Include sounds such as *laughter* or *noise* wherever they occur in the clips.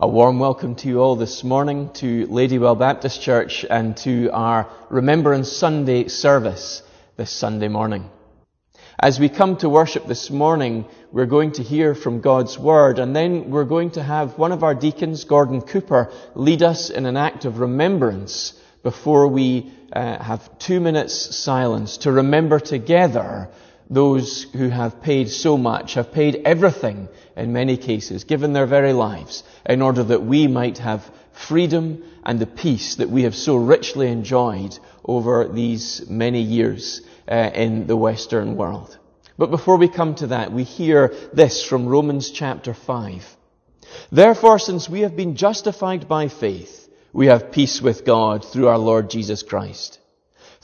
A warm welcome to you all this morning to Ladywell Baptist Church and to our Remembrance Sunday service this Sunday morning. As we come to worship this morning, we're going to hear from God's Word and then we're going to have one of our deacons, Gordon Cooper, lead us in an act of remembrance before we uh, have two minutes silence to remember together those who have paid so much, have paid everything in many cases, given their very lives, in order that we might have freedom and the peace that we have so richly enjoyed over these many years uh, in the Western world. But before we come to that, we hear this from Romans chapter 5. Therefore, since we have been justified by faith, we have peace with God through our Lord Jesus Christ.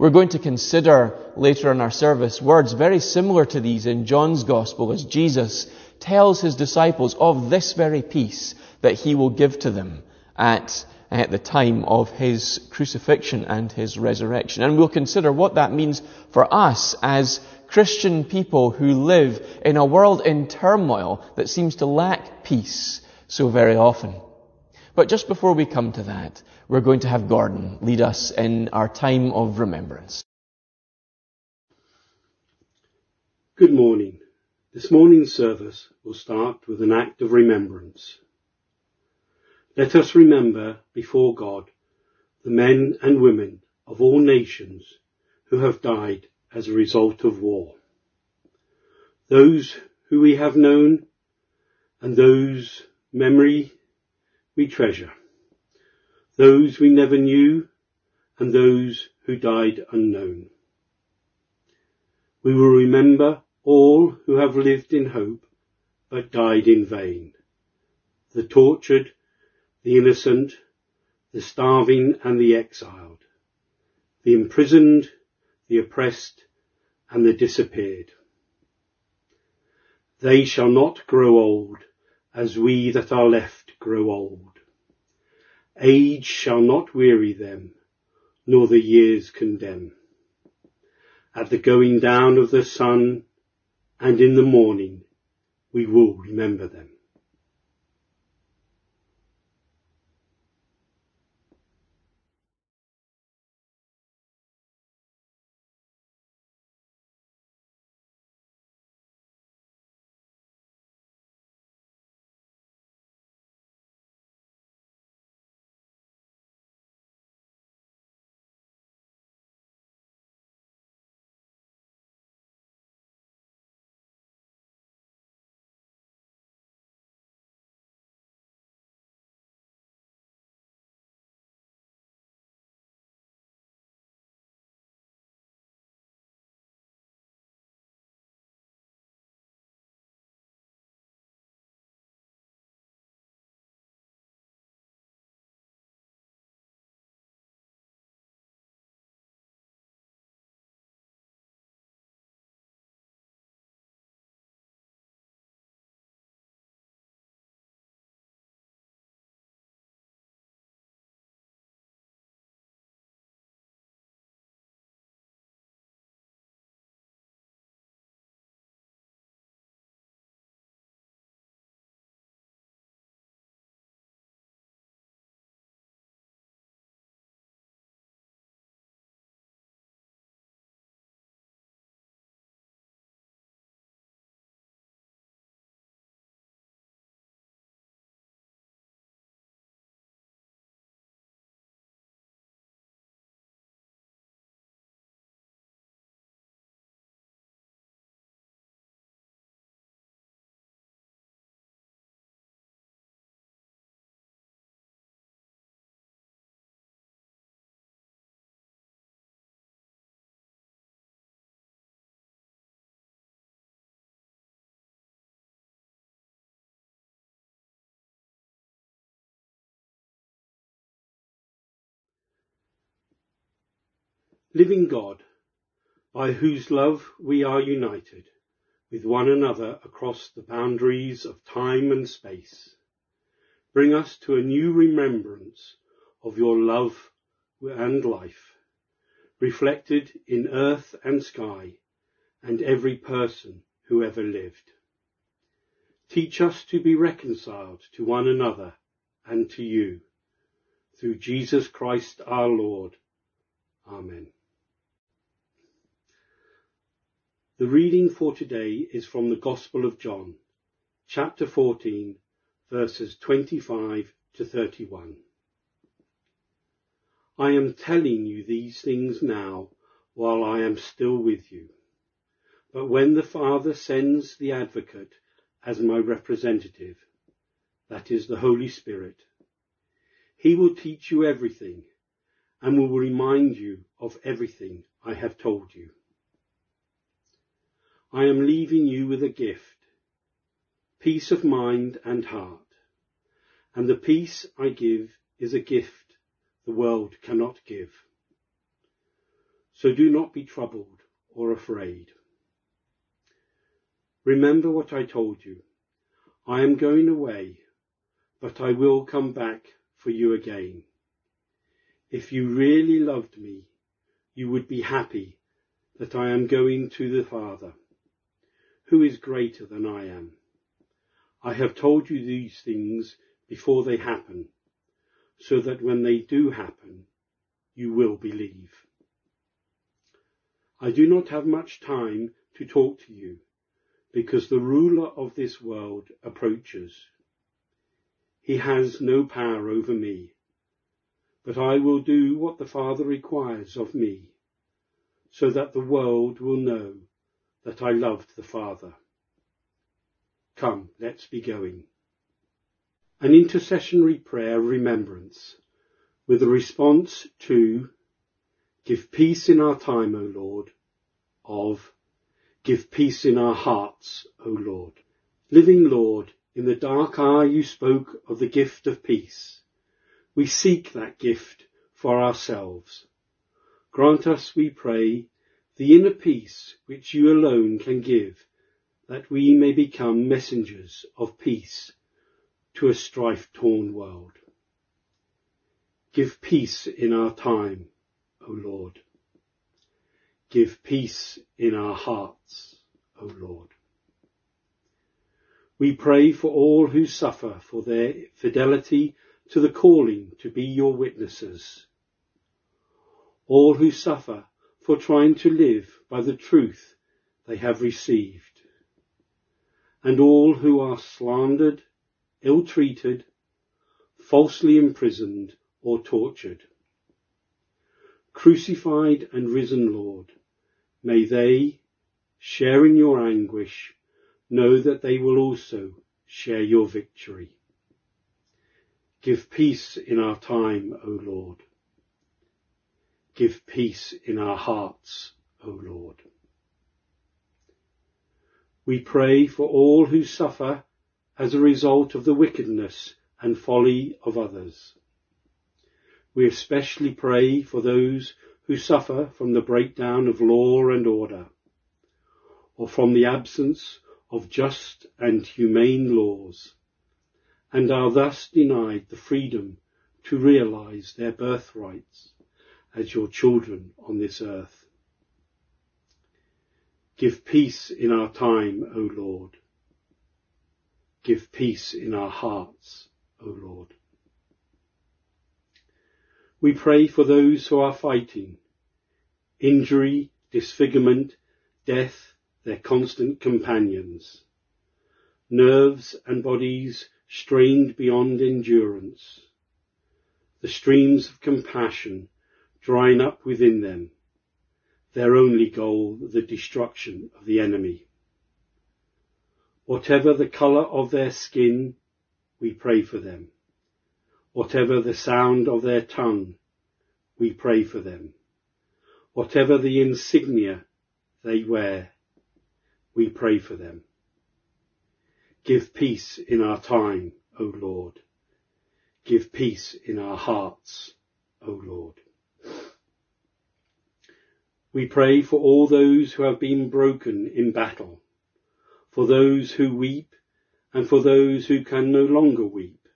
We're going to consider later in our service words very similar to these in John's Gospel as Jesus tells his disciples of this very peace that he will give to them at, at the time of his crucifixion and his resurrection. And we'll consider what that means for us as Christian people who live in a world in turmoil that seems to lack peace so very often. But just before we come to that, we're going to have Gordon lead us in our time of remembrance. Good morning. This morning's service will start with an act of remembrance. Let us remember before God the men and women of all nations who have died as a result of war. Those who we have known and those memory we treasure. Those we never knew and those who died unknown. We will remember all who have lived in hope but died in vain. The tortured, the innocent, the starving and the exiled, the imprisoned, the oppressed and the disappeared. They shall not grow old as we that are left grow old. Age shall not weary them, nor the years condemn. At the going down of the sun and in the morning we will remember them. Living God, by whose love we are united with one another across the boundaries of time and space, bring us to a new remembrance of your love and life, reflected in earth and sky and every person who ever lived. Teach us to be reconciled to one another and to you, through Jesus Christ our Lord. Amen. The reading for today is from the Gospel of John, chapter 14, verses 25 to 31. I am telling you these things now while I am still with you. But when the Father sends the advocate as my representative, that is the Holy Spirit, he will teach you everything and will remind you of everything I have told you. I am leaving you with a gift, peace of mind and heart. And the peace I give is a gift the world cannot give. So do not be troubled or afraid. Remember what I told you. I am going away, but I will come back for you again. If you really loved me, you would be happy that I am going to the Father who is greater than I am? I have told you these things before they happen, so that when they do happen, you will believe. I do not have much time to talk to you, because the ruler of this world approaches. He has no power over me, but I will do what the Father requires of me, so that the world will know that I loved the Father. Come, let's be going. An intercessionary prayer of remembrance with a response to Give peace in our time, O Lord, of Give peace in our hearts, O Lord. Living Lord, in the dark hour you spoke of the gift of peace. We seek that gift for ourselves. Grant us, we pray, the inner peace which you alone can give, that we may become messengers of peace to a strife-torn world. Give peace in our time, O Lord. Give peace in our hearts, O Lord. We pray for all who suffer for their fidelity to the calling to be your witnesses. All who suffer for trying to live by the truth they have received. And all who are slandered, ill-treated, falsely imprisoned or tortured. Crucified and risen Lord, may they, sharing your anguish, know that they will also share your victory. Give peace in our time, O Lord. Give peace in our hearts, O Lord. We pray for all who suffer as a result of the wickedness and folly of others. We especially pray for those who suffer from the breakdown of law and order, or from the absence of just and humane laws, and are thus denied the freedom to realize their birthrights as your children on this earth. Give peace in our time, O Lord. Give peace in our hearts, O Lord. We pray for those who are fighting injury, disfigurement, death, their constant companions, nerves and bodies strained beyond endurance, the streams of compassion drying up within them, their only goal the destruction of the enemy. Whatever the colour of their skin, we pray for them. Whatever the sound of their tongue, we pray for them. Whatever the insignia they wear, we pray for them. Give peace in our time, O Lord. Give peace in our hearts, O Lord. We pray for all those who have been broken in battle, for those who weep and for those who can no longer weep,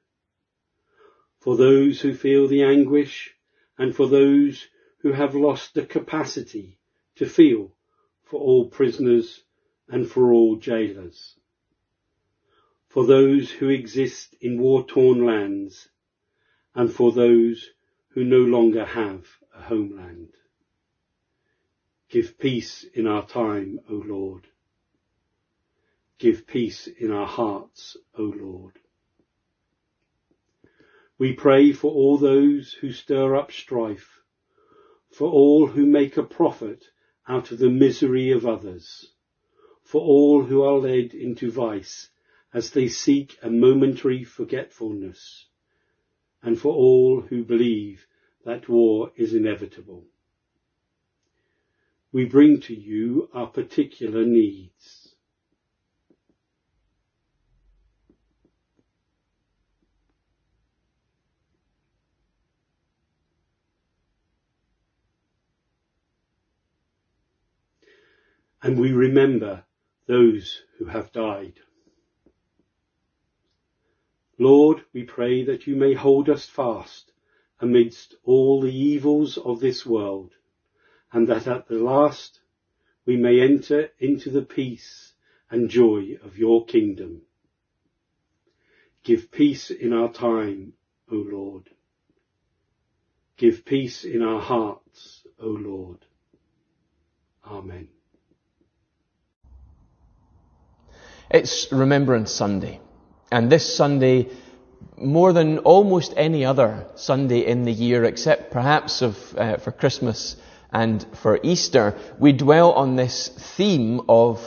for those who feel the anguish and for those who have lost the capacity to feel for all prisoners and for all jailers, for those who exist in war-torn lands and for those who no longer have a homeland. Give peace in our time, O Lord. Give peace in our hearts, O Lord. We pray for all those who stir up strife, for all who make a profit out of the misery of others, for all who are led into vice as they seek a momentary forgetfulness, and for all who believe that war is inevitable we bring to you our particular needs. And we remember those who have died. Lord, we pray that you may hold us fast amidst all the evils of this world and that at the last we may enter into the peace and joy of your kingdom. Give peace in our time, O Lord. Give peace in our hearts, O Lord. Amen. It's Remembrance Sunday, and this Sunday, more than almost any other Sunday in the year, except perhaps of, uh, for Christmas and for Easter, we dwell on this theme of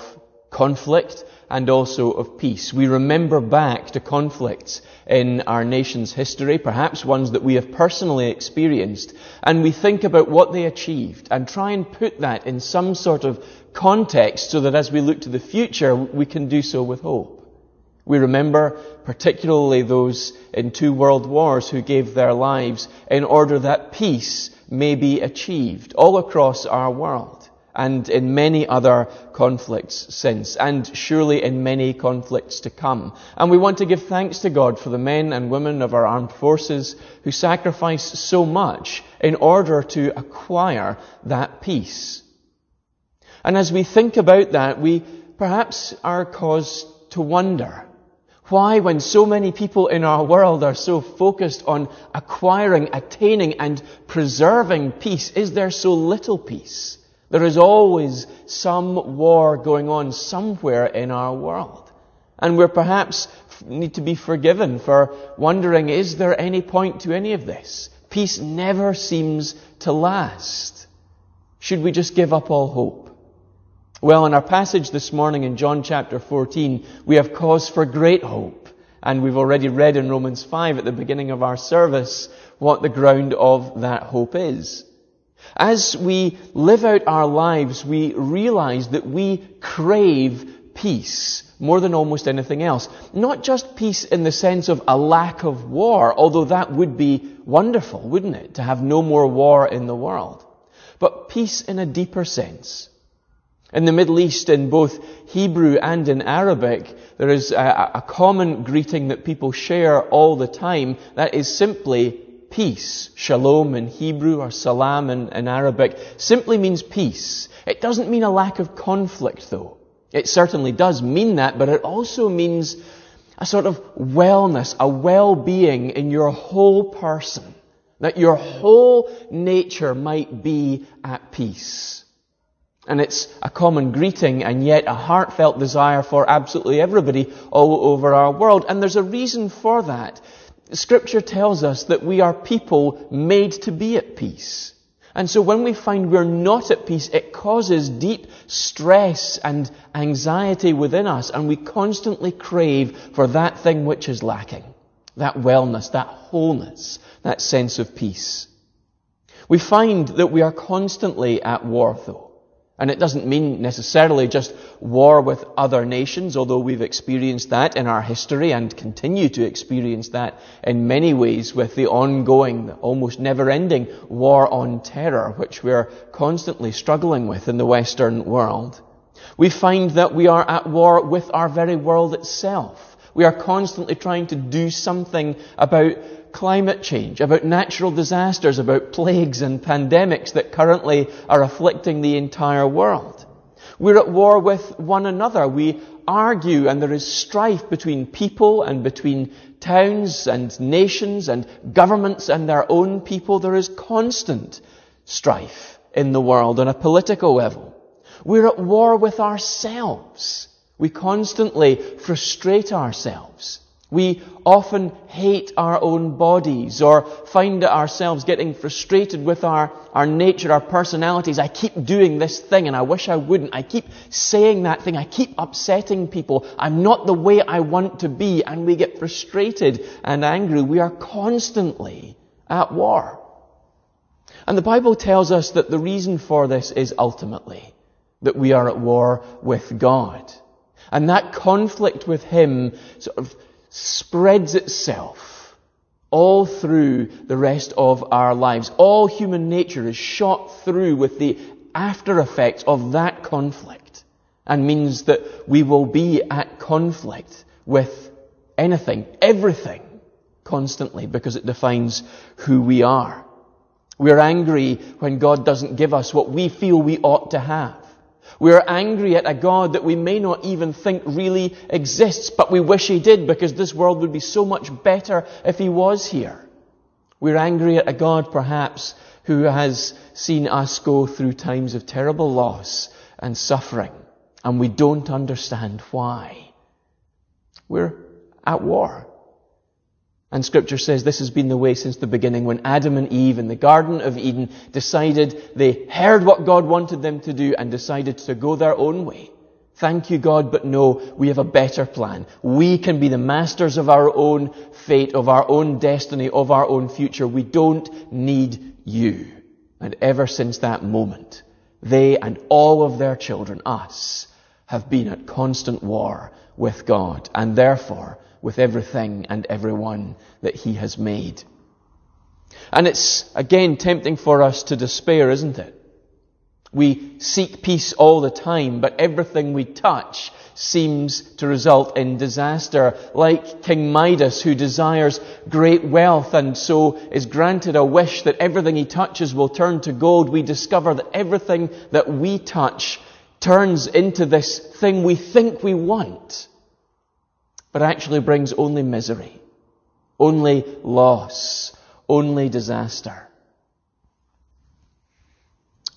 conflict and also of peace. We remember back to conflicts in our nation's history, perhaps ones that we have personally experienced, and we think about what they achieved and try and put that in some sort of context so that as we look to the future, we can do so with hope. We remember particularly those in two world wars who gave their lives in order that peace may be achieved all across our world and in many other conflicts since, and surely in many conflicts to come. And we want to give thanks to God for the men and women of our armed forces who sacrifice so much in order to acquire that peace. And as we think about that, we perhaps are caused to wonder, why, when so many people in our world are so focused on acquiring, attaining, and preserving peace, is there so little peace? There is always some war going on somewhere in our world. And we perhaps need to be forgiven for wondering, is there any point to any of this? Peace never seems to last. Should we just give up all hope? Well, in our passage this morning in John chapter 14, we have cause for great hope. And we've already read in Romans 5 at the beginning of our service what the ground of that hope is. As we live out our lives, we realize that we crave peace more than almost anything else. Not just peace in the sense of a lack of war, although that would be wonderful, wouldn't it? To have no more war in the world. But peace in a deeper sense. In the Middle East, in both Hebrew and in Arabic, there is a, a, common greeting that people share all the time. That is simply peace. Shalom in Hebrew or salam in, in Arabic simply means peace. It doesn't mean a lack of conflict though. It certainly does mean that, but it also means a sort of wellness, a well-being in your whole person. That your whole nature might be at peace. And it's a common greeting and yet a heartfelt desire for absolutely everybody all over our world. And there's a reason for that. Scripture tells us that we are people made to be at peace. And so when we find we're not at peace, it causes deep stress and anxiety within us, and we constantly crave for that thing which is lacking. That wellness, that wholeness, that sense of peace. We find that we are constantly at war though. And it doesn't mean necessarily just war with other nations, although we've experienced that in our history and continue to experience that in many ways with the ongoing, almost never-ending war on terror, which we're constantly struggling with in the Western world. We find that we are at war with our very world itself. We are constantly trying to do something about climate change, about natural disasters, about plagues and pandemics that currently are afflicting the entire world. We're at war with one another. We argue and there is strife between people and between towns and nations and governments and their own people. There is constant strife in the world on a political level. We're at war with ourselves. We constantly frustrate ourselves. We often hate our own bodies or find ourselves getting frustrated with our, our nature, our personalities. I keep doing this thing and I wish I wouldn't. I keep saying that thing. I keep upsetting people. I'm not the way I want to be and we get frustrated and angry. We are constantly at war. And the Bible tells us that the reason for this is ultimately that we are at war with God. And that conflict with Him sort of spreads itself all through the rest of our lives. All human nature is shot through with the after effects of that conflict and means that we will be at conflict with anything, everything, constantly because it defines who we are. We're angry when God doesn't give us what we feel we ought to have. We are angry at a God that we may not even think really exists, but we wish He did because this world would be so much better if He was here. We're angry at a God perhaps who has seen us go through times of terrible loss and suffering, and we don't understand why. We're at war. And scripture says this has been the way since the beginning when Adam and Eve in the Garden of Eden decided they heard what God wanted them to do and decided to go their own way. Thank you God, but no, we have a better plan. We can be the masters of our own fate, of our own destiny, of our own future. We don't need you. And ever since that moment, they and all of their children, us, have been at constant war with God. And therefore, with everything and everyone that He has made. And it's again tempting for us to despair, isn't it? We seek peace all the time, but everything we touch seems to result in disaster. Like King Midas, who desires great wealth and so is granted a wish that everything he touches will turn to gold, we discover that everything that we touch turns into this thing we think we want but actually brings only misery, only loss, only disaster.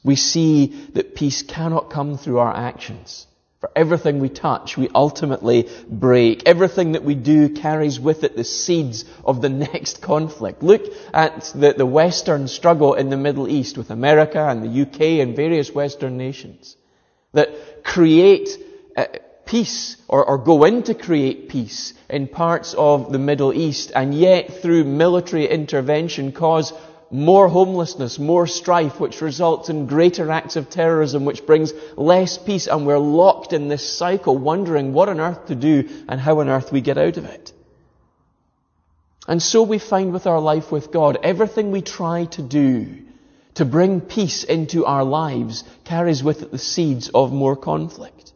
We see that peace cannot come through our actions. For everything we touch, we ultimately break. Everything that we do carries with it the seeds of the next conflict. Look at the, the Western struggle in the Middle East with America and the UK and various Western nations that create uh, peace or, or go in to create peace in parts of the Middle East and yet through military intervention cause more homelessness, more strife, which results in greater acts of terrorism, which brings less peace, and we're locked in this cycle, wondering what on earth to do and how on earth we get out of it. And so we find with our life with God, everything we try to do to bring peace into our lives carries with it the seeds of more conflict.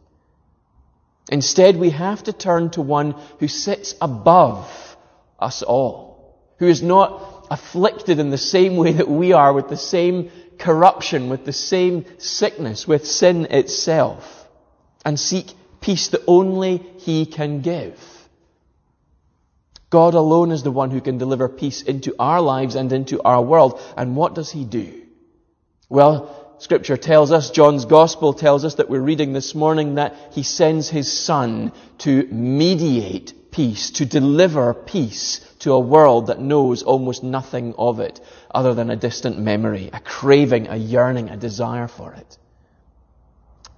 Instead, we have to turn to one who sits above us all, who is not afflicted in the same way that we are with the same corruption, with the same sickness, with sin itself, and seek peace that only He can give. God alone is the one who can deliver peace into our lives and into our world. And what does He do? Well, Scripture tells us, John's Gospel tells us that we're reading this morning that he sends his Son to mediate peace, to deliver peace to a world that knows almost nothing of it other than a distant memory, a craving, a yearning, a desire for it.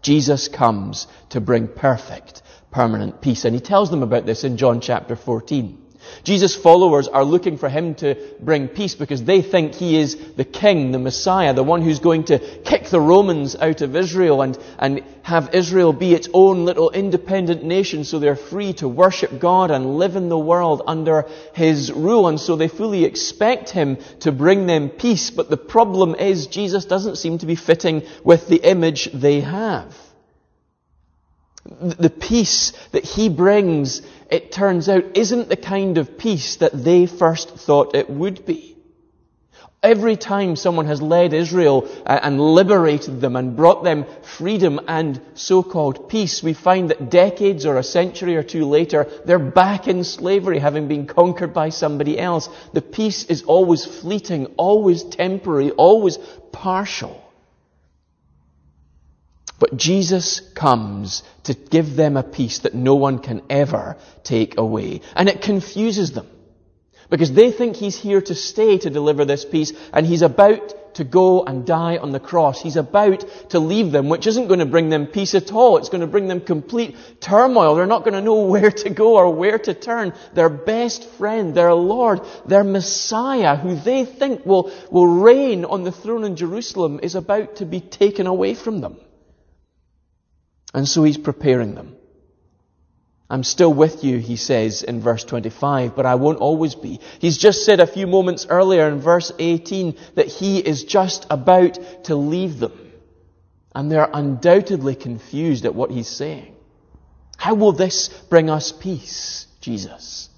Jesus comes to bring perfect, permanent peace. And he tells them about this in John chapter 14. Jesus' followers are looking for him to bring peace because they think he is the king, the Messiah, the one who's going to kick the Romans out of Israel and, and have Israel be its own little independent nation so they're free to worship God and live in the world under his rule. And so they fully expect him to bring them peace. But the problem is Jesus doesn't seem to be fitting with the image they have. The peace that he brings, it turns out, isn't the kind of peace that they first thought it would be. Every time someone has led Israel uh, and liberated them and brought them freedom and so-called peace, we find that decades or a century or two later, they're back in slavery, having been conquered by somebody else. The peace is always fleeting, always temporary, always partial. But Jesus comes to give them a peace that no one can ever take away. And it confuses them. Because they think he's here to stay to deliver this peace, and he's about to go and die on the cross. He's about to leave them, which isn't going to bring them peace at all. It's going to bring them complete turmoil. They're not going to know *laughs* where to go or where to turn. Their best friend, their Lord, their Messiah, who they think will, will reign on the throne in Jerusalem, is about to be taken away from them. And so he's preparing them. I'm still with you, he says in verse 25, but I won't always be. He's just said a few moments earlier in verse 18 that he is just about to leave them. And they're undoubtedly confused at what he's saying. How will this bring us peace, Jesus?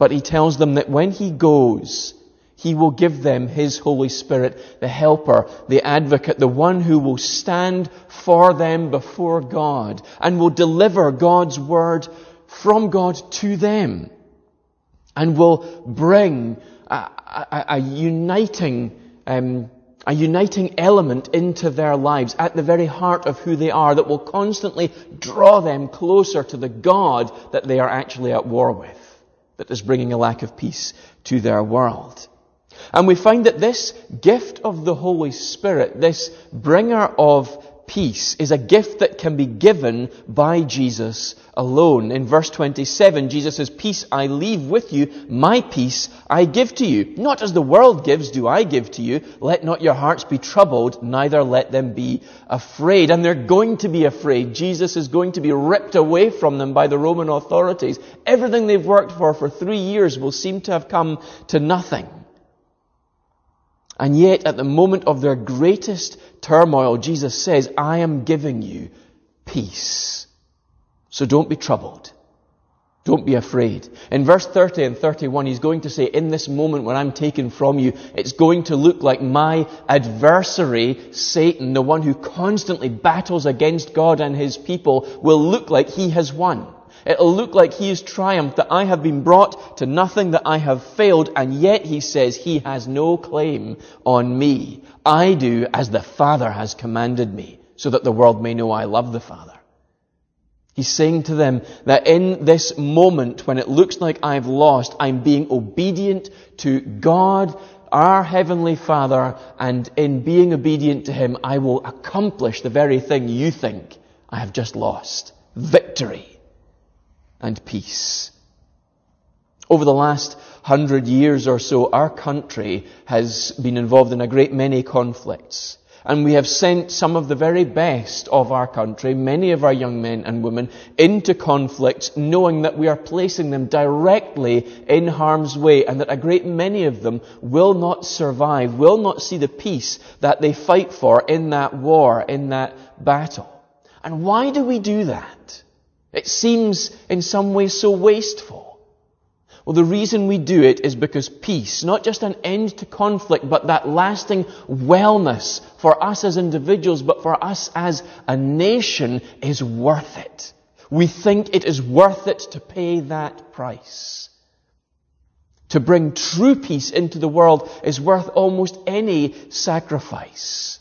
But he tells them that when he goes, he will give them His Holy Spirit, the helper, the advocate, the one who will stand for them before God and will deliver God's word from God to them and will bring a, a, a uniting, um, a uniting element into their lives at the very heart of who they are that will constantly draw them closer to the God that they are actually at war with, that is bringing a lack of peace to their world. And we find that this gift of the Holy Spirit, this bringer of peace, is a gift that can be given by Jesus alone. In verse 27, Jesus says, Peace I leave with you, my peace I give to you. Not as the world gives do I give to you. Let not your hearts be troubled, neither let them be afraid. And they're going to be afraid. Jesus is going to be ripped away from them by the Roman authorities. Everything they've worked for for three years will seem to have come to nothing. And yet, at the moment of their greatest turmoil, Jesus says, I am giving you peace. So don't be troubled. Don't be afraid. In verse 30 and 31, he's going to say, in this moment when I'm taken from you, it's going to look like my adversary, Satan, the one who constantly battles against God and his people, will look like he has won. It'll look like he has triumphed, that I have been brought to nothing, that I have failed, and yet he says he has no claim on me. I do as the Father has commanded me, so that the world may know I love the Father. He's saying to them that in this moment when it looks like I've lost, I'm being obedient to God, our Heavenly Father, and in being obedient to Him, I will accomplish the very thing you think I have just lost. Victory and peace. Over the last hundred years or so, our country has been involved in a great many conflicts. And we have sent some of the very best of our country, many of our young men and women, into conflicts knowing that we are placing them directly in harm's way and that a great many of them will not survive, will not see the peace that they fight for in that war, in that battle. And why do we do that? It seems in some ways so wasteful. Well, the reason we do it is because peace, not just an end to conflict, but that lasting wellness for us as individuals, but for us as a nation is worth it. We think it is worth it to pay that price. To bring true peace into the world is worth almost any sacrifice.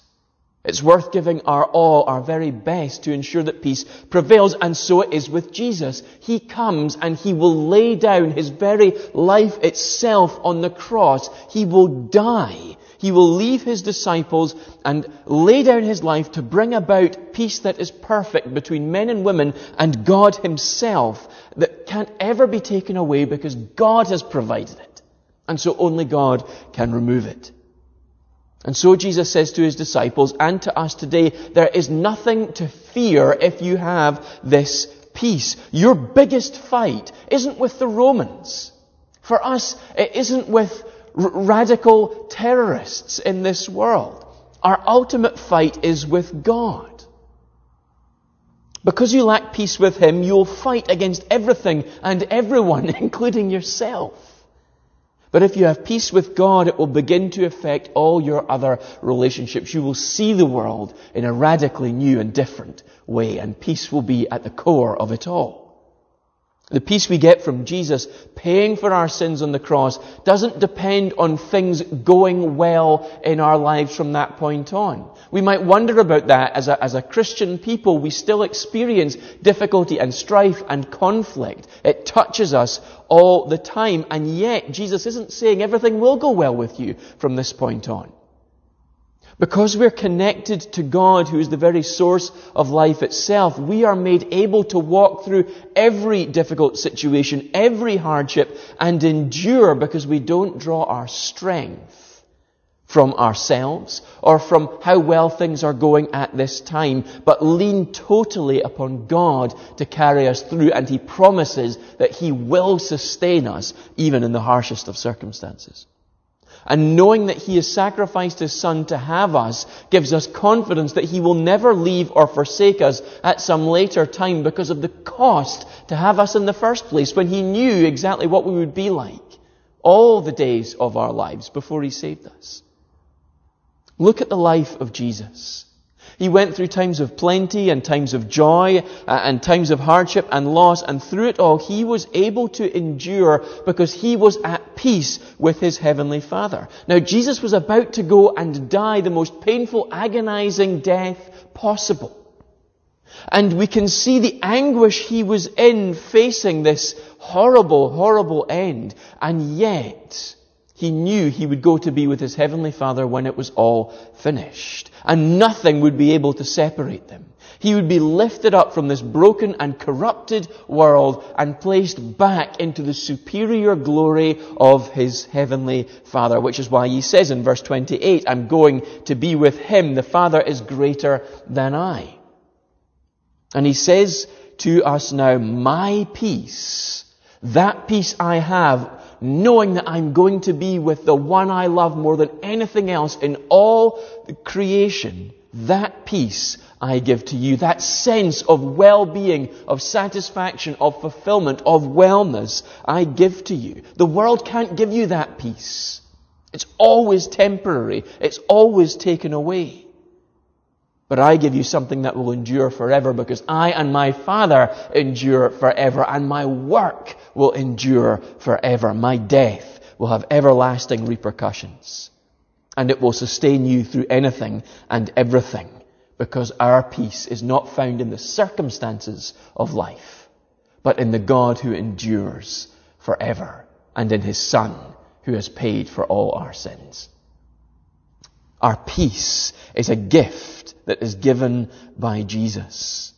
It's worth giving our all, our very best to ensure that peace prevails. And so it is with Jesus. He comes and he will lay down his very life itself on the cross. He will die. He will leave his disciples and lay down his life to bring about peace that is perfect between men and women and God himself that can't ever be taken away because God has provided it. And so only God can remove it. And so Jesus says to his disciples and to us today, there is nothing to fear if you have this peace. Your biggest fight isn't with the Romans. For us, it isn't with r- radical terrorists in this world. Our ultimate fight is with God. Because you lack peace with Him, you'll fight against everything and everyone, *laughs* including yourself. But if you have peace with God, it will begin to affect all your other relationships. You will see the world in a radically new and different way, and peace will be at the core of it all. The peace we get from Jesus paying for our sins on the cross doesn't depend on things going well in our lives from that point on. We might wonder about that as a, as a Christian people. We still experience difficulty and strife and conflict. It touches us all the time. And yet, Jesus isn't saying everything will go well with you from this point on. Because we're connected to God, who is the very source of life itself, we are made able to walk through every difficult situation, every hardship, and endure because we don't draw our strength from ourselves or from how well things are going at this time, but lean totally upon God to carry us through, and He promises that He will sustain us even in the harshest of circumstances. And knowing that He has sacrificed His Son to have us gives us confidence that He will never leave or forsake us at some later time because of the cost to have us in the first place when He knew exactly what we would be like all the days of our lives before He saved us. Look at the life of Jesus. He went through times of plenty and times of joy uh, and times of hardship and loss, and through it all, he was able to endure because he was at peace with his heavenly Father. Now, Jesus was about to go and die the most painful, agonizing death possible. And we can see the anguish he was in facing this horrible, horrible end. And yet, he knew he would go to be with his heavenly Father when it was all finished. And nothing would be able to separate them. He would be lifted up from this broken and corrupted world and placed back into the superior glory of his heavenly Father, which is why he says in verse 28, I'm going to be with him. The Father is greater than I. And he says to us now, my peace, that peace I have knowing that I'm going to be with the one I love more than anything else in all creation, that peace I give to you. That sense of well-being, of satisfaction, of fulfillment, of wellness, I give to you. The world can't give you that peace. It's always temporary. It's always taken away. But I give you something that will endure forever because I and my Father endure forever and my work will endure forever. My death will have everlasting repercussions and it will sustain you through anything and everything because our peace is not found in the circumstances of life, but in the God who endures forever and in His Son who has paid for all our sins. Our peace is a gift that is given by Jesus.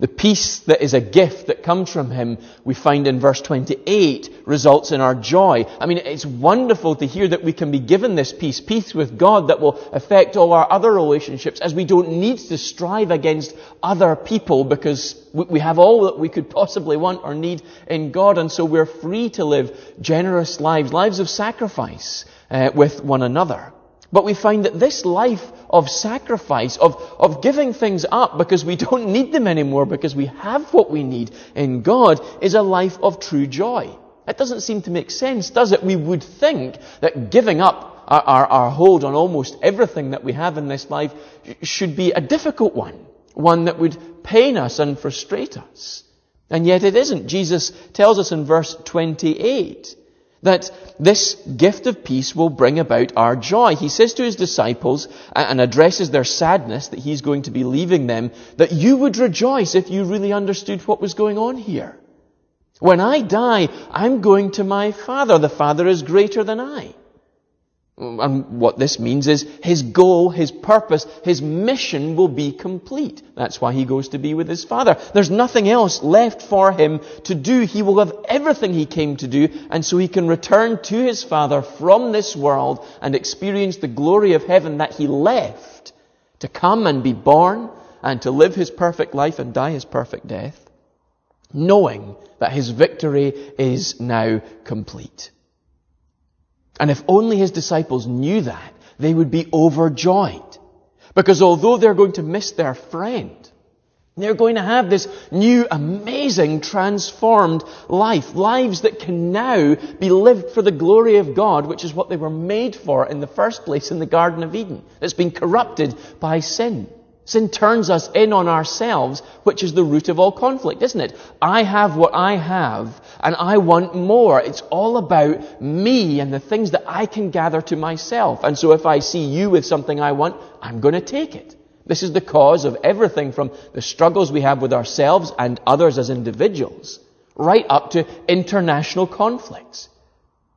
The peace that is a gift that comes from Him, we find in verse 28, results in our joy. I mean, it's wonderful to hear that we can be given this peace, peace with God that will affect all our other relationships as we don't need to strive against other people because we have all that we could possibly want or need in God and so we're free to live generous lives, lives of sacrifice uh, with one another. But we find that this life of sacrifice, of, of giving things up because we don't *laughs* need them anymore, because we have what we need in God, is a life of true joy. It doesn't seem to make sense, does it? We would think that giving up our, our, our hold on almost everything that we have in this life should be a difficult one. One that would pain us and frustrate us. And yet it isn't. Jesus tells us in verse 28 that this gift of peace will bring about our joy. He says to his disciples and addresses their sadness that he's going to be leaving them, that you would rejoice if you really understood what was going on here. When I die, I'm going to my Father. The Father is greater than I. And what this means is his goal, his purpose, his mission will be complete. That's why he goes to be with his father. There's nothing else left for him to do. He will have everything he came to do, and so he can return to his father from this world and experience the glory of heaven that he left to come and be born and to live his perfect life and die his perfect death, knowing that his victory is now complete. And if only his disciples knew that, they would be overjoyed. Because although they're going to miss their friend, they're going to have this new, amazing, transformed life. Lives that can now be lived for the glory of God, which is what they were made for in the first place in the Garden of Eden. It's been corrupted by sin. Sin turns us in on ourselves, which is the root of all conflict, isn't it? I have what I have, and I want more. It's all about me and the things that I can gather to myself. And so if I see you with something I want, I'm going to take it. This is the cause of everything from the struggles we have with ourselves and others as individuals, right up to international conflicts.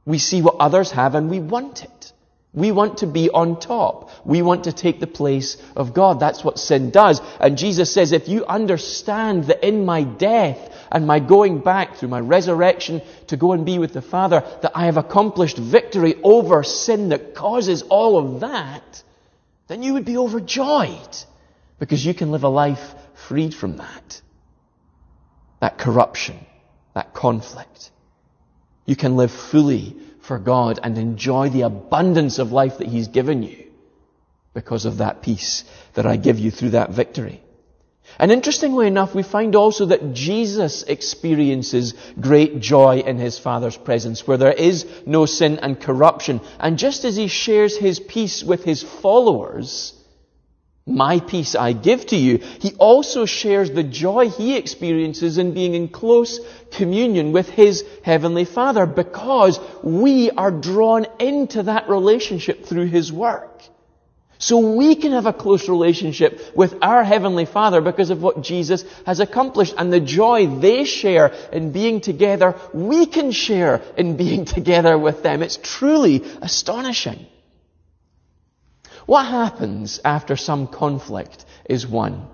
We see what others have and we want it. We want to be on top. We want to take the place of God. That's what sin does. And Jesus says, if you understand that in my death and my going back through my resurrection to go and be with the Father, that I have accomplished victory over sin that causes all of that, then you would be overjoyed because you can live a life freed from that. That corruption, that conflict. You can live fully for God and enjoy the abundance of life that He's given you because of that peace that I give you through that victory. And interestingly enough, we find also that Jesus experiences great joy in his Father's presence, where there is no sin and corruption. And just as he shares his peace with his followers, my peace I give to you. He also shares the joy he experiences in being in close communion with his heavenly Father because we are drawn into that relationship through his work. So we can have a close relationship with our Heavenly Father because of what Jesus has accomplished and the joy they share in being together, we can share in being *laughs* together with them. It's truly astonishing. What happens after some conflict is won?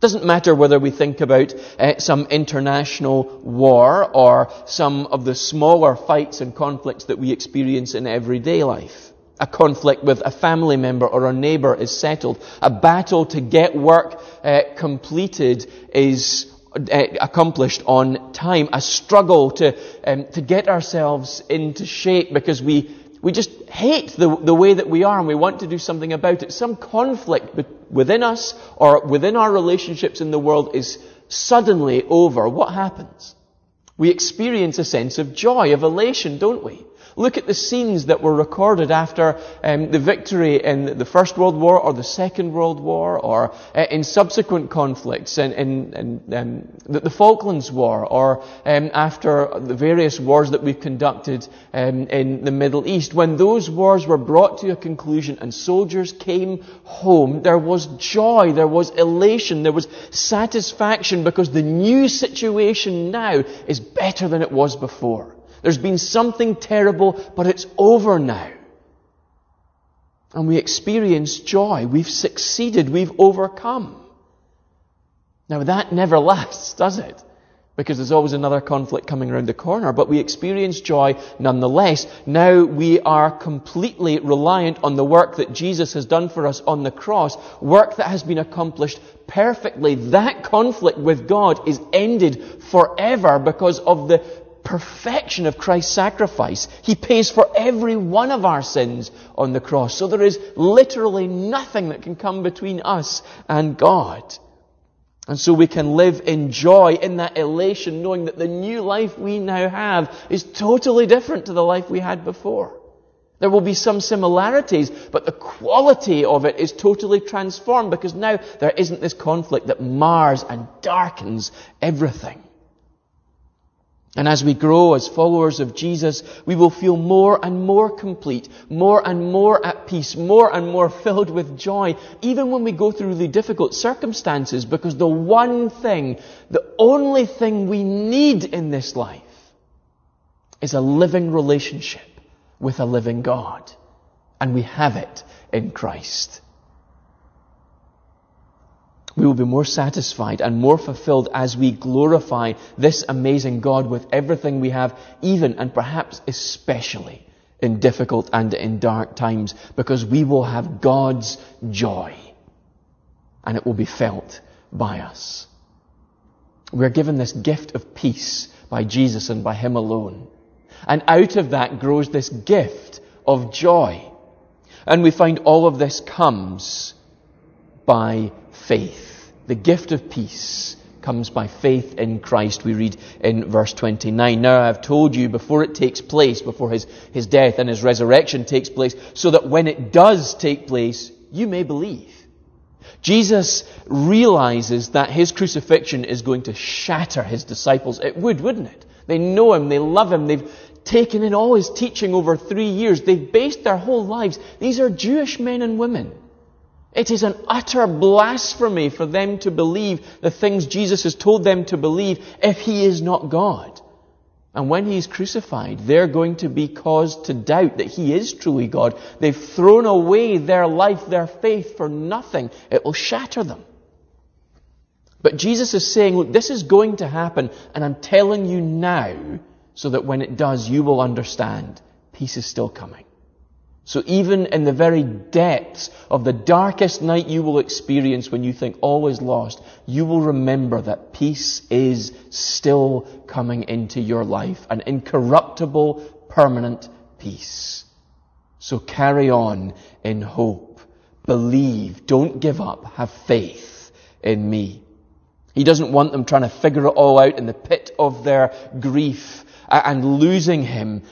Doesn't matter whether we think about uh, some international war or some of the smaller fights and conflicts that we experience in everyday life. A conflict with a family member or a neighbor is settled. A battle to get work uh, completed is uh, accomplished on time. A struggle to um, to get ourselves into shape because we we just hate the, the way that we are and we want to do something about it. Some conflict within us or within our relationships in the world is suddenly over. What happens? We experience a sense of joy, of elation, don't we? Look at the scenes that were recorded after um, the victory in the First World War or the Second World War or uh, in subsequent conflicts in, in, in um, the, the, Falklands War or um, after the various wars that we've conducted um, in the Middle East. When those wars were brought to a conclusion and soldiers came home, there was joy, there was elation, there was satisfaction because the new situation now is better than it was before. There's been something terrible, but it's over now. And we experience joy. We've succeeded. We've overcome. Now that never *laughs* lasts, does it? Because there's always another conflict coming around the corner, but we experience joy nonetheless. Now we are completely reliant on the work that Jesus has done for us on the cross, work that has been accomplished perfectly. That conflict with God is ended forever because of the perfection of Christ's sacrifice. He pays for every one of our sins on the cross. So there is literally nothing that can come between us and God. And so we can live in joy, in that elation, knowing that the new life we now have is totally different to the life we had before. There will be some similarities, but the quality of it is totally transformed because now there isn't this conflict that mars and darkens everything. And as we grow as followers of Jesus, we will feel more and more complete, more and more at peace, more and more filled with joy, even when we go through the difficult circumstances, because the one thing, the only thing we need in this life is a living relationship with a living God. And we have it in Christ. We will be more satisfied and more fulfilled as we glorify this amazing God with everything we have, even and perhaps especially in difficult and in dark times, because we will have God's joy and it will be felt by us. We're given this gift of peace by Jesus and by Him alone. And out of that grows this gift of joy. And we find all of this comes by faith. The gift of peace comes by faith in Christ, we read in verse 29. Now I have told you before it takes place, before his, his death and his resurrection takes place, so that when it does take place, you may believe. Jesus realizes that his crucifixion is going to shatter his disciples. It would, wouldn't it? They know him, they love him, they've taken in all his teaching over three years, they've based their whole lives. These are Jewish men and women. It is an utter blasphemy for them to believe the things Jesus has told them to believe if he is not God. And when he is crucified, they're going to be caused to doubt that he is truly God. They've thrown away their life, their faith for nothing. It will shatter them. But Jesus is saying, look, this is going to happen, and I'm telling you now, so that when it does, you will understand peace is still coming. So even in the very depths of the darkest night you will experience when you think all is lost, you will remember that peace is still coming into your life. An incorruptible, permanent peace. So carry on in hope. Believe. Don't give up. Have faith in me. He doesn't want them trying to figure it all out in the pit of their grief and losing him,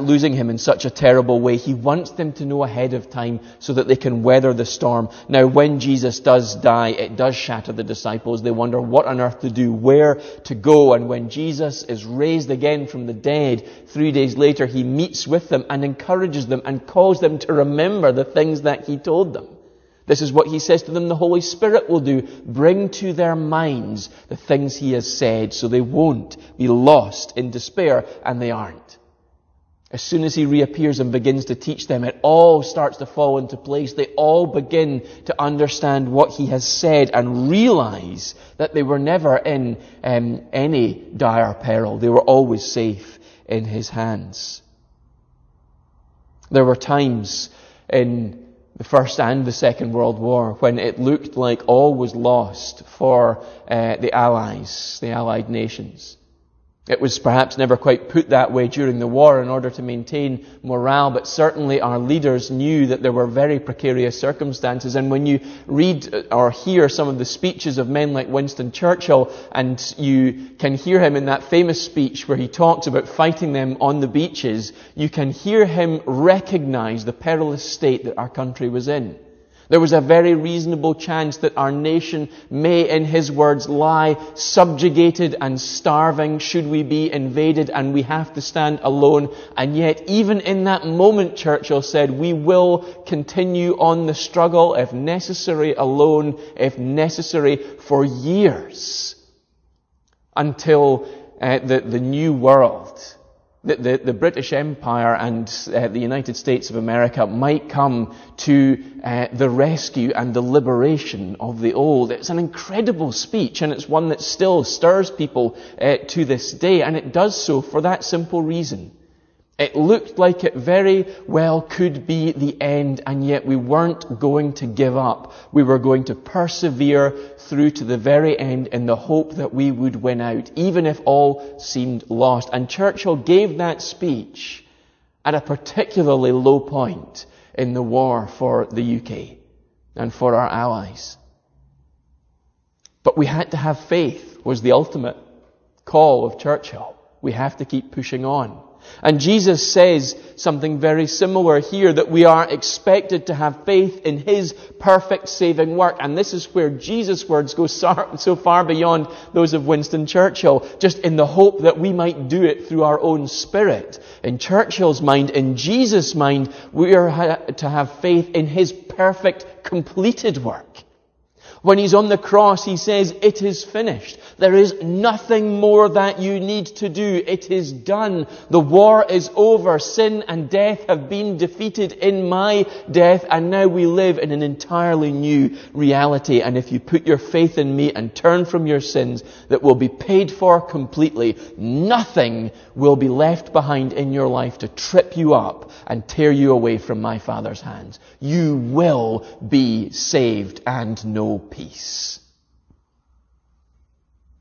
losing him in such a terrible way. He wants them to know ahead of time so that they can weather the storm. Now, when Jesus does die, it does shatter the disciples. They wonder what on earth to do, where to go. And when Jesus is raised again from the dead, three days later, he meets with them and encourages them and calls them to remember the things that he told them. This is what he says to them the Holy Spirit will do. Bring to their minds the things he has said so they won't be lost in despair, and they aren't. As soon as he reappears and begins to teach them, it all starts to fall into place. They all begin to understand what he has said and realize that they were never in um, any dire peril. They were always safe in his hands. There were times in the First and the Second World War, when it looked like all was lost for uh, the Allies, the Allied nations. It was perhaps never quite put that way during the war in order to maintain morale, but certainly our leaders knew that there were very precarious circumstances. And when you read or hear some of the speeches of men like Winston Churchill, and you can hear him in that famous speech where he talks about fighting them on the beaches, you can hear him recognize the perilous state that our country was in. There was a very reasonable chance that our nation may, in his words, lie subjugated and starving should we be invaded and we have to stand alone. And yet, even in that moment, Churchill said, we will continue on the struggle, if necessary, alone, if necessary, for years until uh, the, the new world the, the, the, British Empire and uh, the United States of America might come to uh, the rescue and the liberation of the old. It's an incredible speech, and it's one that still stirs people uh, to this day, and it does so for that simple reason. It looked like it very well could be the end, and yet we weren't going to give up. We were going to persevere through to the very end in the hope that we would win out, even if all seemed lost. And Churchill gave that speech at a particularly low point in the war for the UK and for our allies. But we had to have faith was the ultimate call of Churchill. We have to keep pushing on. And Jesus says something very similar here that we are expected to have faith in His perfect saving work. And this is where Jesus' words go so far beyond those of Winston Churchill, just in the hope that we might do it through our own spirit. In Churchill's mind, in Jesus' mind, we are to have faith in His perfect completed work. When he's on the cross, he says, it is finished. There is nothing more that you need to do. It is done. The war is over. Sin and death have been defeated in my death, and now we live in an entirely new reality. And if you put your faith in me and turn from your sins that will be paid for completely, nothing will be left behind in your life to trip you up and tear you away from my Father's hands. You will be saved and know peace.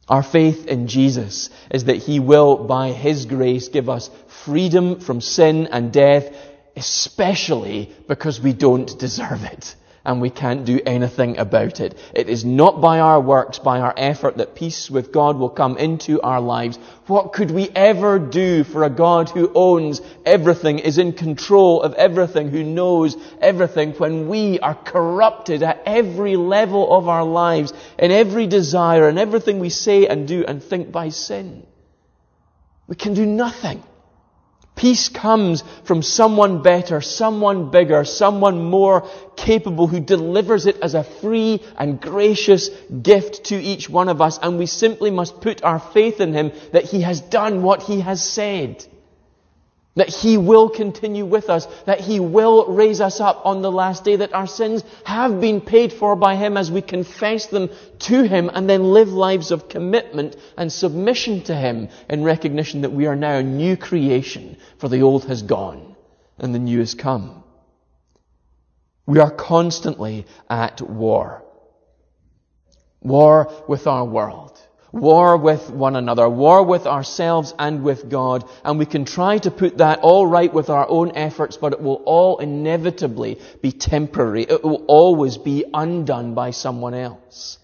Our faith in Jesus is that He will, by His grace, give us freedom from sin and death, especially because we don't deserve it and we can't do anything about it. It is not by our works, by our effort that peace with God will come into our lives. What could we ever do for a God who owns everything, is in control of everything, who knows everything when we are corrupted at every level of our lives, in every desire, in everything we say and do and think by sin? We can do nothing. Peace comes from someone better, someone bigger, someone more capable who delivers it as a free and gracious gift to each one of us. And we simply must put our faith in Him that He has done what He has said. That He will continue with us, that He will raise us up on the last day, that our sins have been paid for by Him as we confess them to Him and then live lives of commitment and submission to Him in recognition that we are now a new creation, for the old has gone and the new has come. We are constantly at war. War with our world war with one another, war with ourselves and with God, and we can try to put that all right with our own efforts, but it will all inevitably be temporary. It will always be undone by someone else.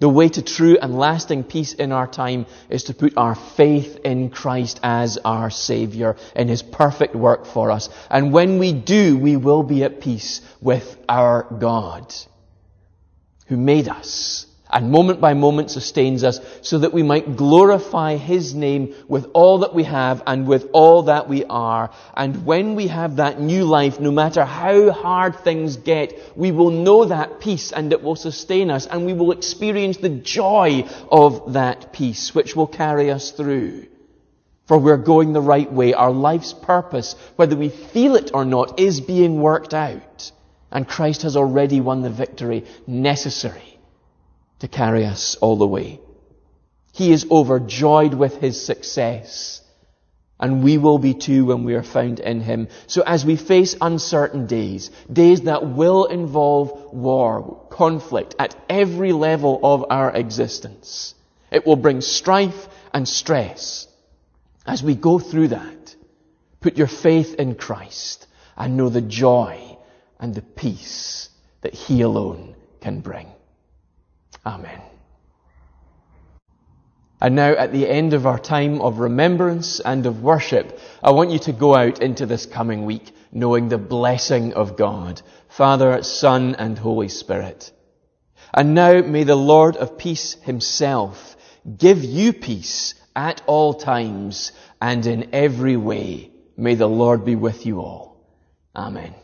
The way to true and lasting peace in our time is to put our faith in Christ as our Savior, in His perfect work for us. And when we do, we will be at peace with our God, who made us and moment by moment sustains us so that we might glorify His name with all that we have and with all that we are. And when we have that new life, no matter how hard things get, we will know that peace and it will sustain us and we will experience the joy of that peace which will carry us through. For we're going the right way. Our life's purpose, whether we feel it or not, is being worked out. And Christ has already won the victory necessary to carry us all the way. He is overjoyed with his success. And we will be too when we are found in him. So as we face uncertain days, days that will involve war, conflict at every level of our existence, it will bring strife and stress. As we go through that, put your faith in Christ and know the joy and the peace that he alone can bring. Amen. And now at the end of our time of remembrance and of worship, I want you to go out into this coming week knowing the blessing of God, Father, Son, and Holy Spirit. And now may the Lord of peace himself give you peace at all times and in every way. May the Lord be with you all. Amen.